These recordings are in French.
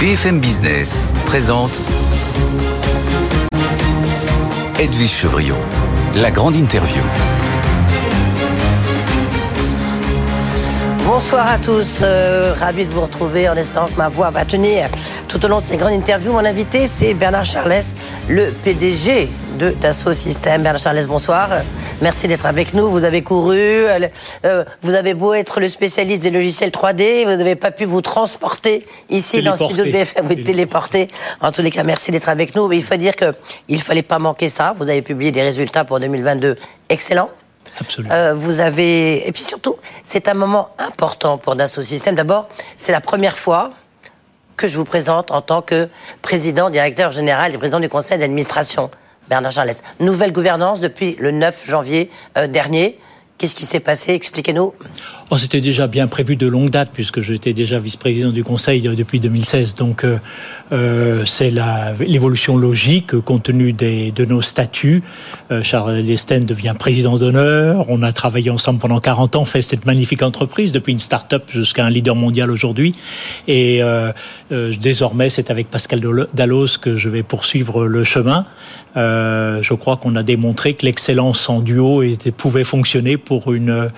BFM Business présente Edwige Chevrillon, la grande interview. Bonsoir à tous, euh, ravi de vous retrouver en espérant que ma voix va tenir tout au long de ces grandes interviews. Mon invité, c'est Bernard Charles, le PDG de Dassault Systèmes. Bernard Charles, bonsoir. Merci d'être avec nous. Vous avez couru, euh, euh, vous avez beau être le spécialiste des logiciels 3D, vous n'avez pas pu vous transporter ici dans le studio de BFM, vous téléporter. En tous les cas, merci d'être avec nous. Mais il faut dire qu'il ne fallait pas manquer ça. Vous avez publié des résultats pour 2022 excellents. Absolument. Euh, vous avez et puis surtout, c'est un moment important pour Dassault Systèmes. D'abord, c'est la première fois que je vous présente en tant que président, directeur général et président du conseil d'administration. Bernard Charles. Nouvelle gouvernance depuis le 9 janvier euh, dernier. Qu'est-ce qui s'est passé? Expliquez-nous. Oh, C'était déjà bien prévu de longue date puisque j'étais déjà vice-président du Conseil euh, depuis 2016. Donc euh, euh, c'est l'évolution logique compte tenu des, de nos statuts. Euh, Charles Lesten devient président d'honneur. On a travaillé ensemble pendant 40 ans, fait cette magnifique entreprise depuis une start-up jusqu'à un leader mondial aujourd'hui. Et euh, euh, désormais, c'est avec Pascal Dallos que je vais poursuivre le chemin. je crois qu'on a démontré que l'excellence en duo était, pouvait fonctionner pour une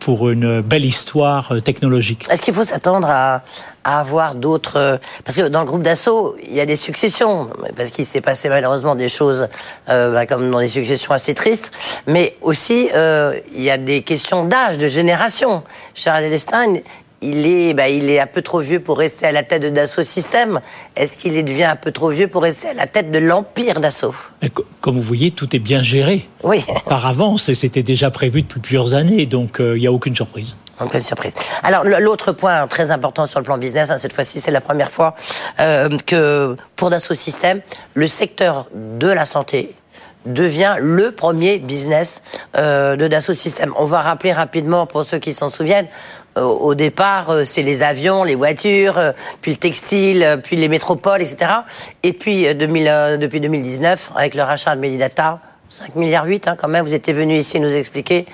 pour une belle histoire technologique. Est-ce qu'il faut s'attendre à, avoir d'autres Parce que dans le groupe d'assaut, il y a des successions, parce qu'il s'est passé malheureusement des choses euh, bah, comme dans des successions assez tristes, mais aussi euh, il y a des questions d'âge, de génération. Charles Elstein, il est, bah, il est un peu trop vieux pour rester à la tête de Dassault Systèmes. Est-ce qu'il devient un peu trop vieux pour rester à la tête de l'empire Dassault? Comme vous voyez, tout est bien géré. Oui. Par avance, et c'était déjà prévu depuis plusieurs années, donc euh, il n'y a aucune surprise. Aucune surprise. Alors l'autre point très important sur le plan business, hein, cette fois-ci c'est la première fois euh, que pour Dassault Systèmes, le secteur de la santé devient le premier business euh, de Dassault Systèmes. On va rappeler rapidement pour ceux qui s'en souviennent, au départ, euh, c'est les avions, les voitures, euh, puis le textile, puis les métropoles, etc. Et puis, 2000, depuis 2019, avec le rachat de Medidata, 5 milliards 8, hein, quand même, vous étiez venu ici nous expliquer,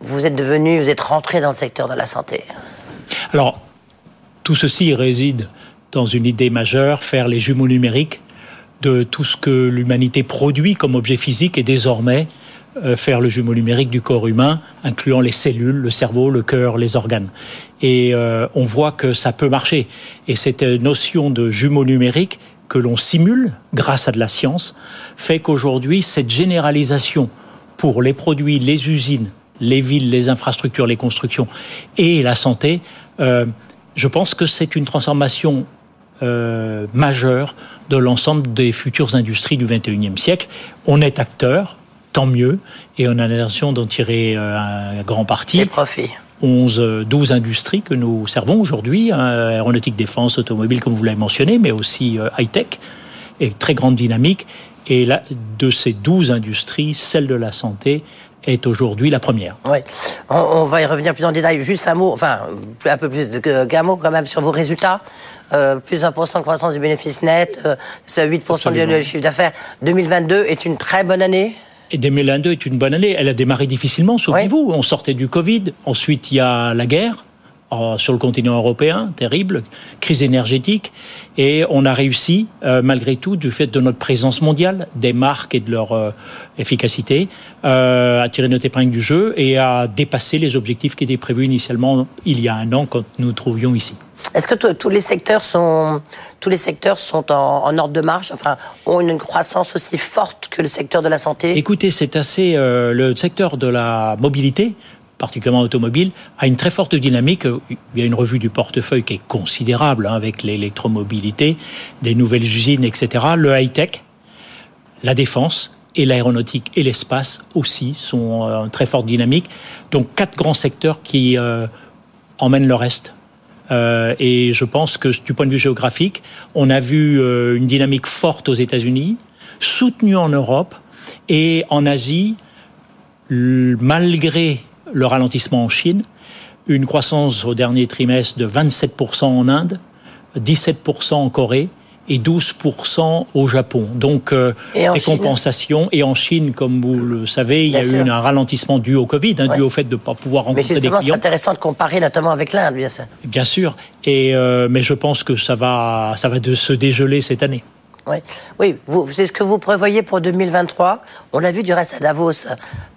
vous êtes devenu, vous êtes rentré dans le secteur de la santé. Alors, tout ceci réside dans une idée majeure, faire les jumeaux numériques de tout ce que l'humanité produit comme objet physique et désormais euh, faire le jumeau numérique du corps humain, incluant les cellules, le cerveau, le cœur, les organes. Et euh, on voit que ça peut marcher. Et cette notion de jumeau numérique que l'on simule grâce à de la science fait qu'aujourd'hui, cette généralisation pour les produits, les usines, les villes, les infrastructures, les constructions et la santé, euh, je pense que c'est une transformation euh, majeure de l'ensemble des futures industries du 21e siècle. On est acteur, tant mieux. Et on a l'intention d'en tirer euh, un grand parti. Et profit. 11, 12 industries que nous servons aujourd'hui, hein, aéronautique, défense, automobile, comme vous l'avez mentionné, mais aussi euh, high-tech, et très grande dynamique. Et là, de ces 12 industries, celle de la santé est aujourd'hui la première. Oui, on, va y revenir plus en détail. Juste un mot, enfin, un peu plus qu'un mot quand même sur vos résultats. Euh, plus 1% de croissance du bénéfice net, euh, 8% du chiffre d'affaires. 2022 est une très bonne année et 2022 est une bonne année. Elle a démarré difficilement, souvenez-vous. On sortait du Covid. Ensuite, il y a la guerre euh, sur le continent européen, terrible, crise énergétique. Et on a réussi, euh, malgré tout, du fait de notre présence mondiale, des marques et de leur euh, efficacité, à tirer notre épingle du jeu et à dépasser les objectifs qui étaient prévus initialement il y a un an quand nous nous trouvions ici. Est-ce que tous les secteurs sont tous les secteurs sont en, ordre de marche, enfin ont une croissance aussi forte que le secteur de la santé? Écoutez, c'est assez euh, le secteur de la mobilité particulièrement automobile, a une très forte dynamique. Il y a une revue du portefeuille qui est considérable hein, avec l'électromobilité, des nouvelles usines, etc. Le high-tech, la défense et l'aéronautique et l'espace aussi sont en très forte dynamique. Donc quatre grands secteurs qui euh, emmènent le reste. Euh, et je pense que du point de vue géographique, on a vu euh, une dynamique forte aux États-Unis, soutenue en Europe et en Asie, malgré le ralentissement en Chine, une croissance au dernier trimestre de 27% en Inde, 17% en Corée et 12% au Japon. Donc, euh, et les compensations. Et en Chine, comme vous le savez, il y a eu un ralentissement dû au Covid, hein, dû au fait de ne pas pouvoir rencontrer des clients. c'est intéressant de comparer notamment avec l'Inde, bien sûr. Bien sûr. Et, euh, mais je pense que ça va, ça va de se dégeler cette année. Oui, oui c'est ce que vous prévoyez pour 2023. On l'a vu du reste à Davos,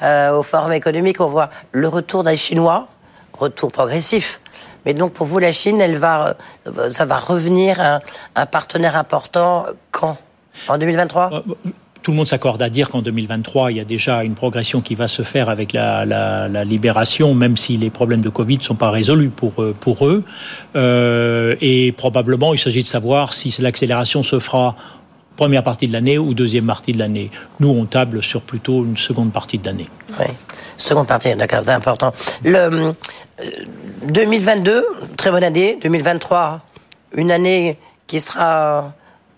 euh, au Forum économique, on voit le retour des Chinois, retour progressif. Mais donc pour vous, la Chine, elle va, euh, ça va revenir un, un partenaire important quand? En 2023 euh, tout le monde s'accorde à dire qu'en 2023, il y a déjà une progression qui va se faire avec la, libération, même si les problèmes de Covid ne sont pas résolus pour, pour eux. Euh, et probablement, il s'agit de savoir si l'accélération se fera première partie de l'année ou deuxième partie de l'année. Nous, on table sur plutôt une seconde partie de l'année. Oui, seconde partie, d'accord, c'est important. Le 2022, euh, très bonne année. 2023, une année qui sera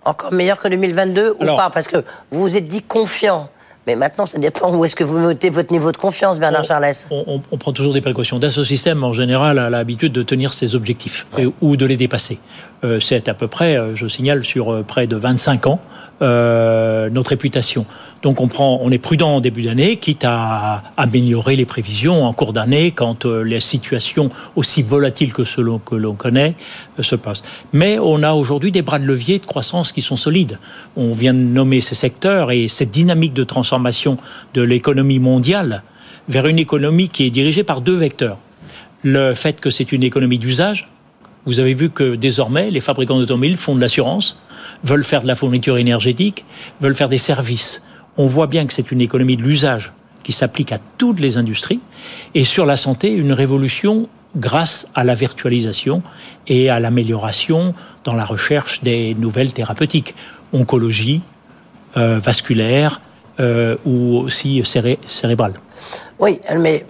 encore meilleure que 2022 ou pas? Parce que vous vous êtes dit confiant. Mais maintenant, ça dépend où est-ce que vous mettez votre niveau de confiance, Bernard Charles. On, prend toujours des précautions. Dassault Systèmes, en général, a l'habitude de tenir ses objectifs ou de les dépasser. Euh, c'est à peu près, euh, je signale, sur euh, près de 25 ans, notre réputation. Donc on prend, on est prudent en début d'année, quitte à améliorer les prévisions en cours d'année quand les situations aussi volatiles que ceux que l'on connaît se passent. Mais on a aujourd'hui des bras de levier de croissance qui sont solides. On vient de nommer ces secteurs et cette dynamique de transformation de l'économie mondiale vers une économie qui est dirigée par deux vecteurs. Le fait que c'est une économie d'usage, vous avez vu que désormais, les fabricants d'automobiles font de l'assurance, veulent faire de la fourniture énergétique, veulent faire des services. On voit bien que c'est une économie de l'usage qui s'applique à toutes les industries. Et sur la santé, une révolution grâce à la virtualisation et à l'amélioration dans la recherche des nouvelles thérapeutiques, oncologie, euh, vasculaire euh, ou aussi cérébrale. Oui, mais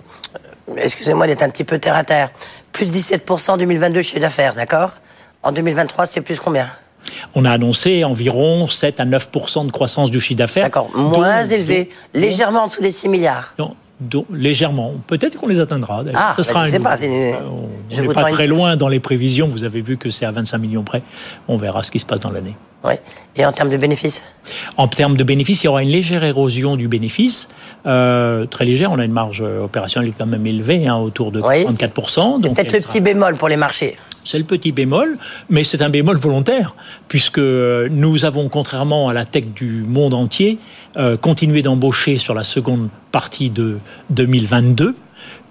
excusez-moi d'être un petit peu terre à terre plus 17% en 2022 chiffre d'affaires, d'accord? En 2023, c'est plus combien? On a annoncé environ 7 à 9% de croissance du chiffre d'affaires. D'accord, moins élevé, légèrement en dessous des 6 milliards. Non, légèrement. Peut-être qu'on les atteindra. Ah, ça sera je sais pas. on n'est pas très loin dans les prévisions. Vous avez vu que c'est à 25 millions près. On verra ce qui se passe dans l'année. Oui. Et en termes de bénéfices En termes de bénéfices, il y aura une légère érosion du bénéfice. Euh, très légère, on a une marge opérationnelle quand même élevée, hein, autour de 34%. C'est peut-être le petit bémol pour les marchés. C'est le petit bémol, mais c'est un bémol volontaire, puisque nous avons, contrairement à la tech du monde entier, euh, continué d'embaucher sur la seconde partie de 2022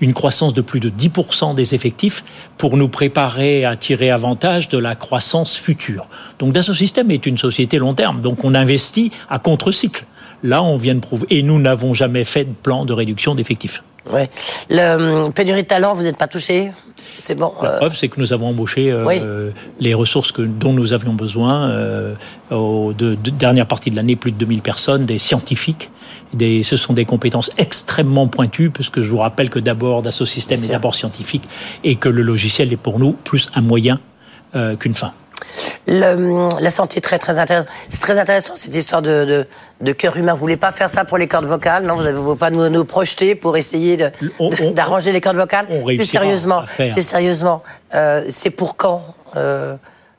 une croissance de plus de 10% des effectifs pour nous préparer à tirer avantage de la croissance future. Donc Dassault Systèmes est une société long terme, donc on investit à contre-cycle. Là, on vient de prouver, et nous n'avons jamais fait de plan de réduction d'effectifs. Ouais. Le euh, pénurie de talent, vous n'êtes pas touché? C'est bon. La euh, preuve, c'est que nous avons embauché euh, les ressources que, dont nous avions besoin. Euh, aux de, dernière partie de l'année, plus de 2000 personnes, des scientifiques. Des, ce sont des compétences extrêmement pointues, puisque je vous rappelle que d'abord, Dassault Systèmes est d'abord scientifique, et que le logiciel est pour nous plus un moyen qu'une fin la santé très très intéressante. C'est très intéressant cette histoire de, de, cœur humain. Vous voulez pas faire ça pour les cordes vocales, non Vous ne voulez pas nous, projeter pour essayer d'arranger les cordes vocales Plus sérieusement, plus sérieusement, euh, c'est pour quand euh,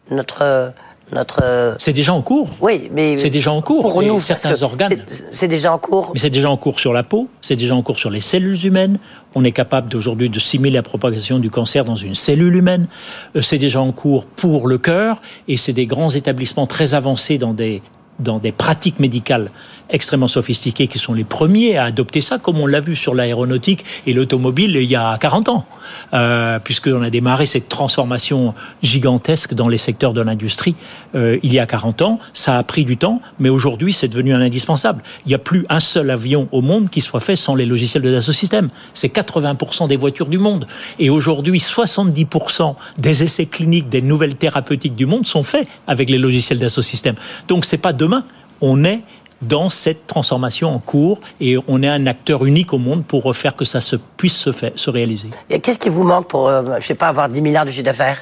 notre notre. C'est déjà en cours. Oui, mais c'est déjà en cours. Pour nous, certains organes. C'est déjà en cours. Mais c'est déjà en cours sur la peau. C'est déjà en cours sur les cellules humaines. On est capable d'aujourd'hui de simuler la propagation du cancer dans une cellule humaine. Euh, c'est déjà en cours pour le cœur et c'est des grands établissements très avancés dans des dans des pratiques médicales extrêmement sophistiqués qui sont les premiers à adopter ça, comme on l'a vu sur l'aéronautique et l'automobile il y a 40 ans, euh, puisqu'on a démarré cette transformation gigantesque dans les secteurs de l'industrie euh, il y a 40 ans. Ça a pris du temps, mais aujourd'hui c'est devenu un indispensable. Il n'y a plus un seul avion au monde qui soit fait sans les logiciels de Dassault Systèmes. C'est 80% des voitures du monde. Et aujourd'hui, 70% des essais cliniques des nouvelles thérapeutiques du monde sont faits avec les logiciels Dassault Systèmes. Donc c'est pas demain. On est dans cette transformation en cours et on est un acteur unique au monde pour faire que ça se puisse se, faire, se réaliser. Et qu'est-ce qui vous manque pour, euh, je sais pas, avoir 10 milliards de chiffre d'affaires?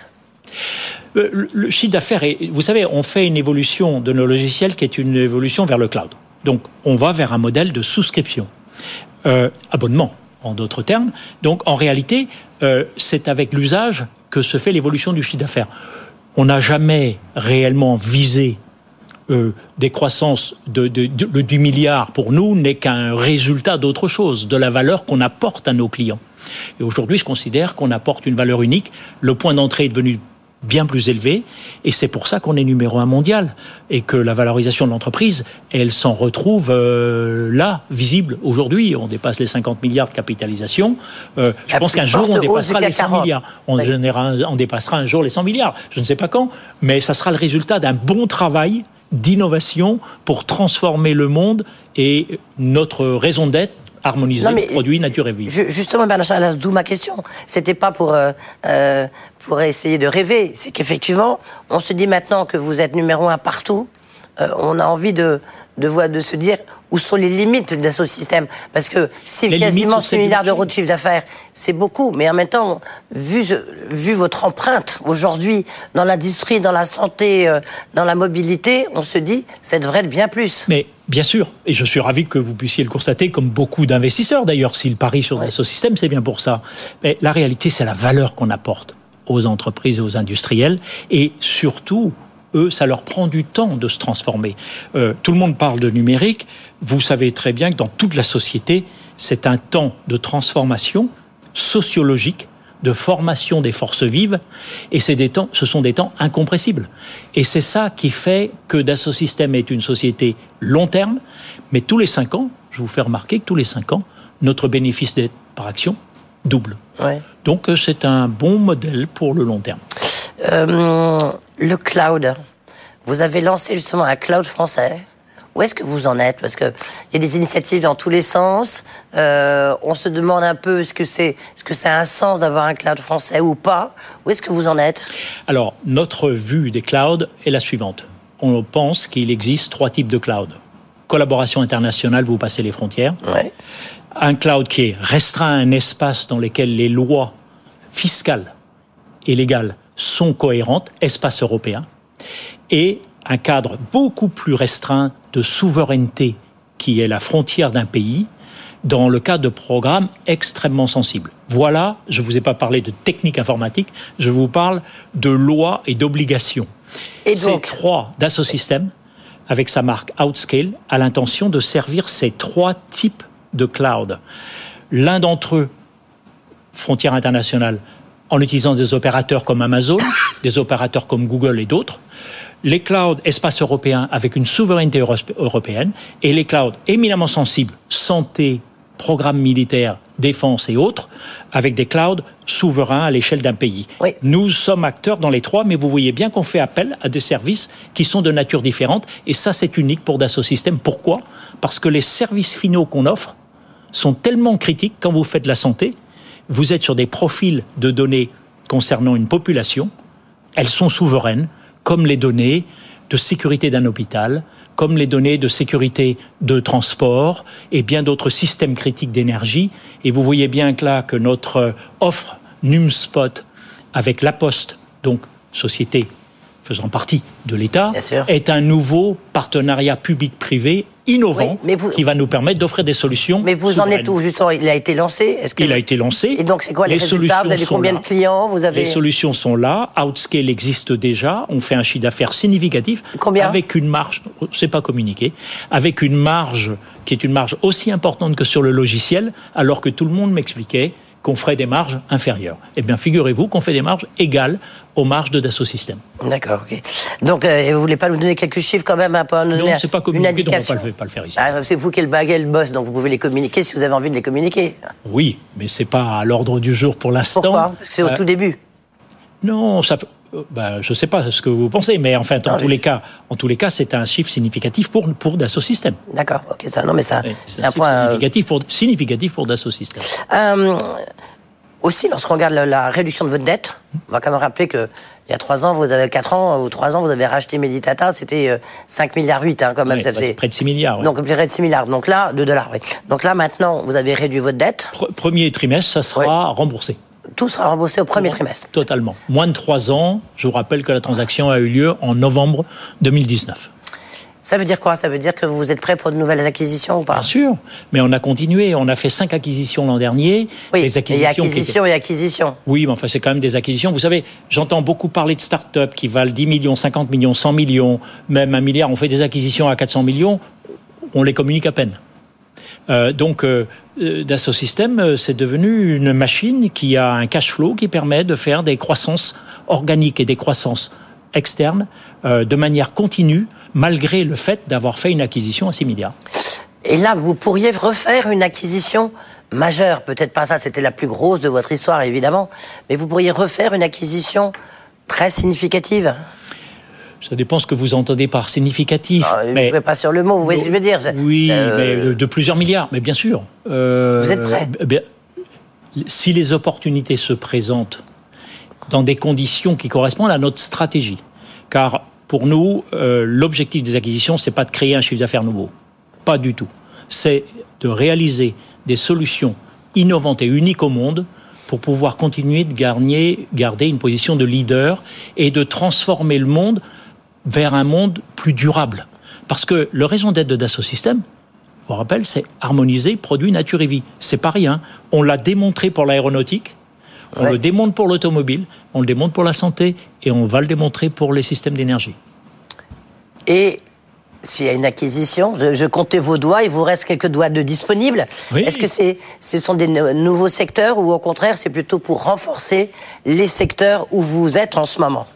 Euh, le, chiffre d'affaires, vous savez, on fait une évolution de nos logiciels qui est une évolution vers le cloud. Donc, on va vers un modèle de souscription, euh, abonnement, en d'autres termes. Donc, en réalité, c'est avec l'usage que se fait l'évolution du chiffre d'affaires. On n'a jamais réellement visé euh, des croissances de, de, de, du milliard pour nous n'est qu'un résultat d'autre chose, de la valeur qu'on apporte à nos clients. Et aujourd'hui, je considère qu'on apporte une valeur unique. Le point d'entrée est devenu bien plus élevé, et c'est pour ça qu'on est numéro un mondial, et que la valorisation de l'entreprise, elle s'en retrouve euh, là, visible aujourd'hui. On dépasse les 50 milliards de capitalisation. Euh, je pense qu'un jour, on dépassera les 100 milliards. On, on dépassera un jour les 100 milliards. Je ne sais pas quand, mais ça sera le résultat d'un bon travail d'innovation pour transformer le monde et notre raison d'être harmoniser les produits nature et vie. Justement, Bernard d'où ma question. C'était pas pour euh, euh, pour essayer de rêver. C'est qu'effectivement, on se dit maintenant que vous êtes numéro un partout. Euh, on a envie de de, de se dire où sont les limites de ce système. Parce que si quasiment 6 milliards d'euros de chiffre d'affaires, c'est beaucoup. Mais en même temps, vu, vu votre empreinte aujourd'hui dans l'industrie, dans la santé, euh, dans la mobilité, on se dit, ça devrait être bien plus. Mais bien sûr, et je suis ravi que vous puissiez le constater, comme beaucoup d'investisseurs d'ailleurs, s'ils parient sur ouais. système, c'est bien pour ça. Mais la réalité, c'est la valeur qu'on apporte aux entreprises et aux industriels, et surtout eux, ça leur prend du temps de se transformer. Euh, tout le monde parle de numérique. Vous savez très bien que dans toute la société, c'est un temps de transformation sociologique, de formation des forces vives, et c'est des temps, ce sont des temps incompressibles. Et c'est ça qui fait que Dassault Systèmes est une société long terme, mais tous les cinq ans, je vous fais remarquer que tous les cinq ans, notre bénéfice par action double. Ouais. Donc euh, c'est un bon modèle pour le long terme. Euh, le cloud. Vous avez lancé justement un cloud français. Où est-ce que vous en êtes? Parce qu'il y a des initiatives dans tous les sens. Euh, on se demande un peu est-ce que c'est est-ce que ça a un sens d'avoir un cloud français ou pas? Où est-ce que vous en êtes? Alors notre vue des clouds est la suivante. On pense qu'il existe trois types de cloud. Collaboration internationale, vous passez les frontières. Ouais. Un cloud qui est restreint à un espace dans lequel les lois fiscales et légales sont cohérentes, espace européen, et un cadre beaucoup plus restreint de souveraineté qui est la frontière d'un pays dans le cadre de programmes extrêmement sensibles. Voilà, je ne vous ai pas parlé de technique informatique, je vous parle de lois et d'obligations. Et donc Ces trois Dassault Systèmes, avec sa marque Outscale, a l'intention de servir ces trois types de cloud. L'un d'entre eux, frontière internationale, en utilisant des opérateurs comme Amazon, des opérateurs comme Google et d'autres, les clouds espace européen avec une souveraineté européenne et les clouds éminemment sensibles, santé, programmes militaires, défense et autres, avec des clouds souverains à l'échelle d'un pays. Oui. Nous sommes acteurs dans les trois, mais vous voyez bien qu'on fait appel à des services qui sont de nature différente, et ça c'est unique pour Dassault Systèmes. Pourquoi? Parce que les services finaux qu'on offre sont tellement critiques quand vous faites la santé, vous êtes sur des profils de données concernant une population, elles sont souveraines, comme les données de sécurité d'un hôpital, comme les données de sécurité de transport et bien d'autres systèmes critiques d'énergie. Et vous voyez bien que là que notre offre NumSpot avec La Poste, donc société faisant partie de l'État, est un nouveau partenariat public-privé innovant oui, vous... qui va nous permettre d'offrir des solutions. Mais vous souveraines. en êtes où justement? Il a été lancé Est-ce que... Il a été lancé. Et donc c'est quoi les, les résultats? Vous avez combien de clients? Vous avez Les solutions sont là. Outscale existe déjà. On fait un chiffre d'affaires significatif. Combien? Avec une marge, c'est pas communiqué, avec une marge qui est une marge aussi importante que sur le logiciel, alors que tout le monde m'expliquait qu'on ferait des marges inférieures. Eh bien, figurez-vous qu'on fait des marges égales aux marges de Dassault Systèmes. D'accord, ok. Donc, euh, vous voulez pas nous donner quelques chiffres quand même, un peu Non, c'est pas communiqué, donc on ne pas le faire ici. Ah, c'est vous qui êtes le baguette, le boss, donc vous pouvez les communiquer si vous avez envie de les communiquer. Oui, mais c'est pas à l'ordre du jour pour l'instant. Pourquoi? Parce que c'est au euh, tout début. Non, ça ben, je ne sais pas ce que vous pensez, mais enfin, en, tous, les cas, en tous les cas, c'est un chiffre significatif pour, pour Dassault Systèmes. D'accord, ok, ça, non, mais ça, oui, c'est un, un point significatif pour, significatif pour Dassault Systèmes. Euh, aussi, lorsqu'on regarde la, la, réduction de votre dette, on va quand même rappeler que il y a trois ans, vous avez quatre ans ou trois ans, vous avez racheté Meditata, c'était euh, 5 milliards 8, hein, quand même. Oui, ça bah, faisait... près de 6 milliards. Oui. Donc près de 6 milliards. Donc là, de dollars, oui. Donc là, maintenant, vous avez réduit votre dette. Pre premier trimestre, ça sera remboursé. Tout sera remboursé au premier trimestre. Totalement. Moins de trois ans. Je vous rappelle que la transaction a eu lieu en novembre 2019. Ça veut dire quoi? Ça veut dire que vous êtes prêt pour de nouvelles acquisitions ou pas? Bien sûr, mais on a continué. On a fait cinq acquisitions l'an dernier. Oui, les acquisitions et acquisitions et acquisitions. Oui, mais enfin, c'est quand même des acquisitions. Vous savez, j'entends beaucoup parler de start-up qui valent 10 millions, 50 millions, 100 millions, même un milliard. On fait des acquisitions à 400 millions, on les communique à peine. Euh, donc, euh Dassault Systèmes, euh, c'est devenu une machine qui a un cash flow qui permet de faire des croissances organiques et des croissances externes euh, de manière continue, malgré le fait d'avoir fait une acquisition à 6 milliards. Et là, vous pourriez refaire une acquisition majeure, peut-être pas ça, c'était la plus grosse de votre histoire, évidemment, mais vous pourriez refaire une acquisition très significative ça dépend ce que vous entendez par significatif. Ah, mais je ne vais pas sur le mot, vous voyez ce que je veux dire Oui, euh, mais de plusieurs milliards, mais bien sûr. Euh, vous êtes prêt bien, Si les opportunités se présentent dans des conditions qui correspondent à notre stratégie, car pour nous, euh, l'objectif des acquisitions, c'est pas de créer un chiffre d'affaires nouveau, pas du tout. C'est de réaliser des solutions innovantes et uniques au monde pour pouvoir continuer de garder, garder une position de leader et de transformer le monde vers un monde plus durable. Parce que le raison d'être de Dassault Systèmes, je vous rappelle, c'est harmoniser produits, nature et vie. C'est pas rien. On l'a démontré pour l'aéronautique, on le démontre pour l'automobile, on le démontre pour la santé et on va le démontrer pour les systèmes d'énergie. Et s'il y a une acquisition, je, comptais vos doigts, il vous reste quelques doigts de disponibles. Est-ce que c'est, ce sont des nouveaux secteurs ou au contraire c'est plutôt pour renforcer les secteurs où vous êtes en ce moment?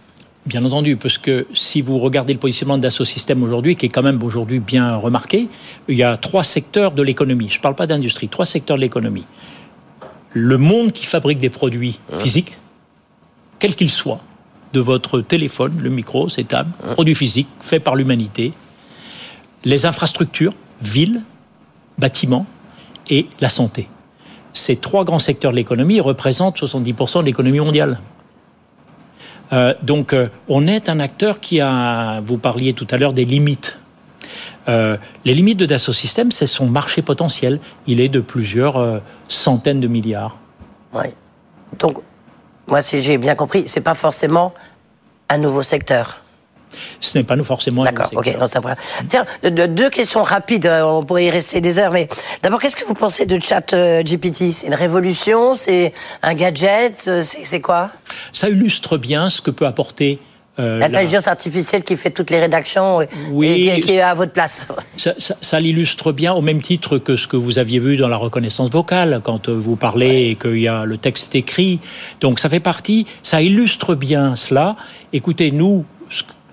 Bien entendu, parce que si vous regardez le positionnement d'Asso Systèmes aujourd'hui, qui est quand même aujourd'hui bien remarqué, il y a trois secteurs de l'économie. Je ne parle pas d'industrie, trois secteurs de l'économie le monde qui fabrique des produits hein. physiques, quel qu'il soit, de votre téléphone, le micro, ces tables, hein. produits physiques faits par l'humanité, les infrastructures, villes, bâtiments et la santé. Ces trois grands secteurs de l'économie représentent 70% de l'économie mondiale. Euh, donc, euh, on est un acteur qui a, vous parliez tout à l'heure des limites euh, les limites de Dassault Systèmes, c'est son marché potentiel. Il est de plusieurs centaines de milliards. Oui. Donc, moi, si j'ai bien compris, c'est pas forcément un nouveau secteur. Ce n'est pas nous forcément. D'accord, ok, non, ça Tiens, deux questions rapides, euh, on pourrait y rester des heures, mais d'abord, qu'est-ce que vous pensez de Chat GPT C'est une révolution? C'est un gadget? C'est quoi? Ça illustre bien ce que peut apporter euh, L'intelligence artificielle qui fait toutes les rédactions oui, et qui, est à votre place. Ça, l'illustre bien au même titre que ce que vous aviez vu dans la reconnaissance vocale quand vous parlez et qu'il y a le texte écrit. Donc ça fait partie, ça illustre bien cela. Écoutez, nous,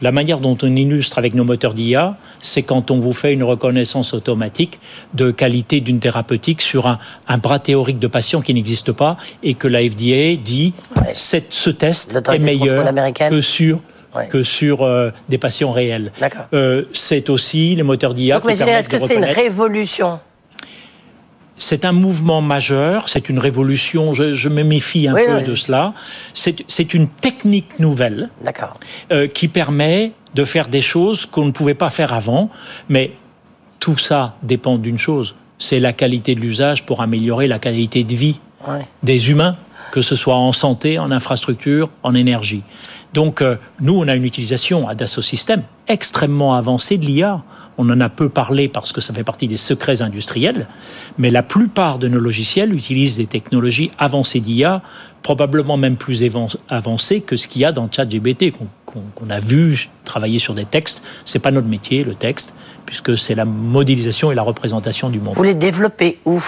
la manière dont on illustre avec nos moteurs d'IA, c'est quand on vous fait une reconnaissance automatique de qualité d'une thérapeutique sur un, bras théorique de patient qui n'existe pas et que la FDA dit ce test est meilleur que sur que sur euh, des patients réels. Euh, c'est aussi les moteurs d'IA. Mais est-ce que c'est une révolution c'est un mouvement majeur, c'est une révolution, je, me méfie un peu de cela. C'est une technique nouvelle euh, qui permet de faire des choses qu'on ne pouvait pas faire avant, mais tout ça dépend d'une chose, c'est la qualité de l'usage pour améliorer la qualité de vie des humains, que ce soit en santé, en infrastructure, en énergie. Donc, euh, nous, on a une utilisation à Dassault Systèmes extrêmement avancée de l'IA. On en a peu parlé parce que ça fait partie des secrets industriels, mais la plupart de nos logiciels utilisent des technologies avancées d'IA, probablement même plus avancées que ce qu'il y a dans ChatGPT, qu'on a vu travailler sur des textes. C'est pas notre métier, le texte, puisque c'est la modélisation et la représentation du monde. Vous les développez où?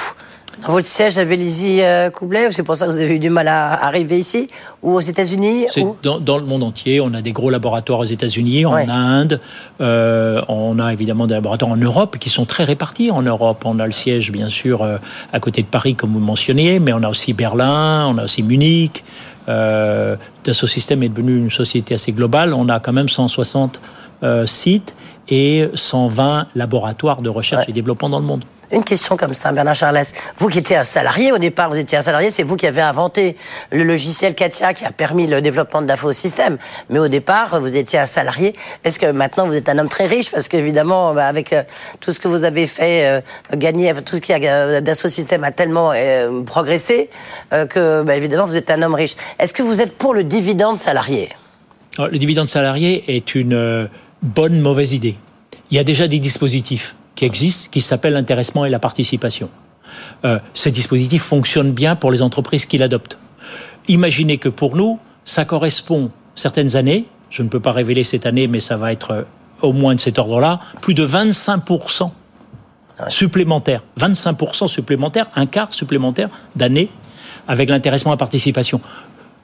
Dans votre siège à Vélizy-Coublet, c'est pour ça que vous avez eu du mal à arriver ici Ou aux États-Unis dans, dans, le monde entier. On a des gros laboratoires aux États-Unis, en Inde. Euh, on a évidemment des laboratoires en Europe qui sont très répartis. En Europe, on a le siège, bien sûr, euh, à côté de Paris, comme vous mentionniez, mais on a aussi Berlin, on a aussi Munich. Euh, Dassault Systèmes est devenu une société assez globale. On a quand même 160 euh, sites et 120 laboratoires de recherche et développement dans le monde. Une question comme ça, Bernard Charles. Vous qui étiez un salarié au départ, vous étiez un salarié, c'est vous qui avez inventé le logiciel Katia qui a permis le développement de l'infosystème. Mais au départ, vous étiez un salarié. Est-ce que maintenant vous êtes un homme très riche Parce qu'évidemment, bah, avec euh, tout ce que vous avez fait, euh, gagner, tout ce qui a euh, a tellement progressé que, bah, évidemment, vous êtes un homme riche. Est-ce que vous êtes pour le dividende salarié? Le dividende salarié est une bonne, mauvaise idée. Il y a déjà des dispositifs qui existent, qui s'appellent l'intéressement et la participation. Euh, ces dispositifs fonctionnent bien pour les entreprises qui l'adoptent. Imaginez que pour nous, ça correspond certaines années, je ne peux pas révéler cette année, mais ça va être euh, au moins de cet ordre-là, plus de 25% supplémentaires. 25% supplémentaires, un quart supplémentaire d'année avec l'intéressement à participation.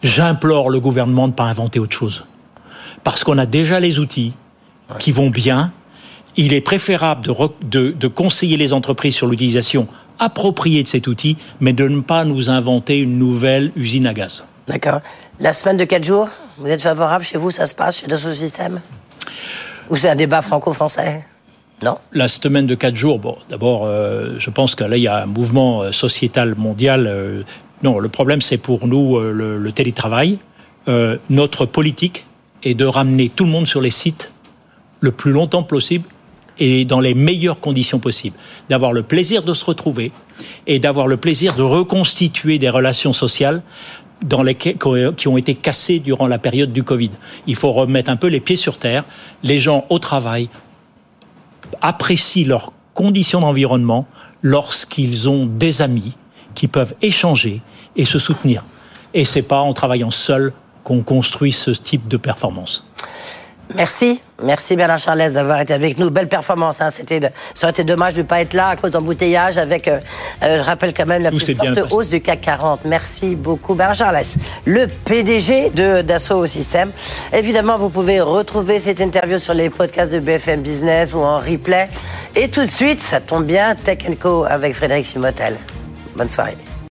J'implore le gouvernement de ne pas inventer autre chose. Parce qu'on a déjà les outils qui vont bien. Il est préférable de, de conseiller les entreprises sur l'utilisation appropriée de cet outil, mais de ne pas nous inventer une nouvelle usine à gaz. D'accord. La semaine de 4 jours, vous êtes favorable chez vous, ça se passe chez Dassault Systèmes? Ou c'est un débat franco-français? Non? La semaine de 4 jours, bon, d'abord, euh, je pense que là, il y a un mouvement euh, sociétal mondial. Euh, non, le problème, c'est pour nous le, télétravail. notre politique est de ramener tout le monde sur les sites le plus longtemps possible et dans les meilleures conditions possibles. D'avoir le plaisir de se retrouver et d'avoir le plaisir de reconstituer des relations sociales dans qui ont été cassées durant la période du Covid. Il faut remettre un peu les pieds sur terre. Les gens au travail apprécient leurs conditions d'environnement lorsqu'ils ont des amis qui peuvent échanger et se soutenir. Et c'est pas en travaillant seul qu'on construit ce type de performance. Merci, merci Bernard Charles d'avoir été avec nous. Belle performance, hein. C'était, ça aurait été dommage de ne pas être là à cause d'embouteillage avec, euh, euh, je rappelle quand même la plus forte hausse du CAC 40. Merci beaucoup Bernard Charles, le PDG de Dassault Systèmes. Évidemment, vous pouvez retrouver cette interview sur les podcasts de BFM Business ou en replay. Et tout de suite, ça tombe bien, Tech Co avec Frédéric Simotel. Bonne soirée.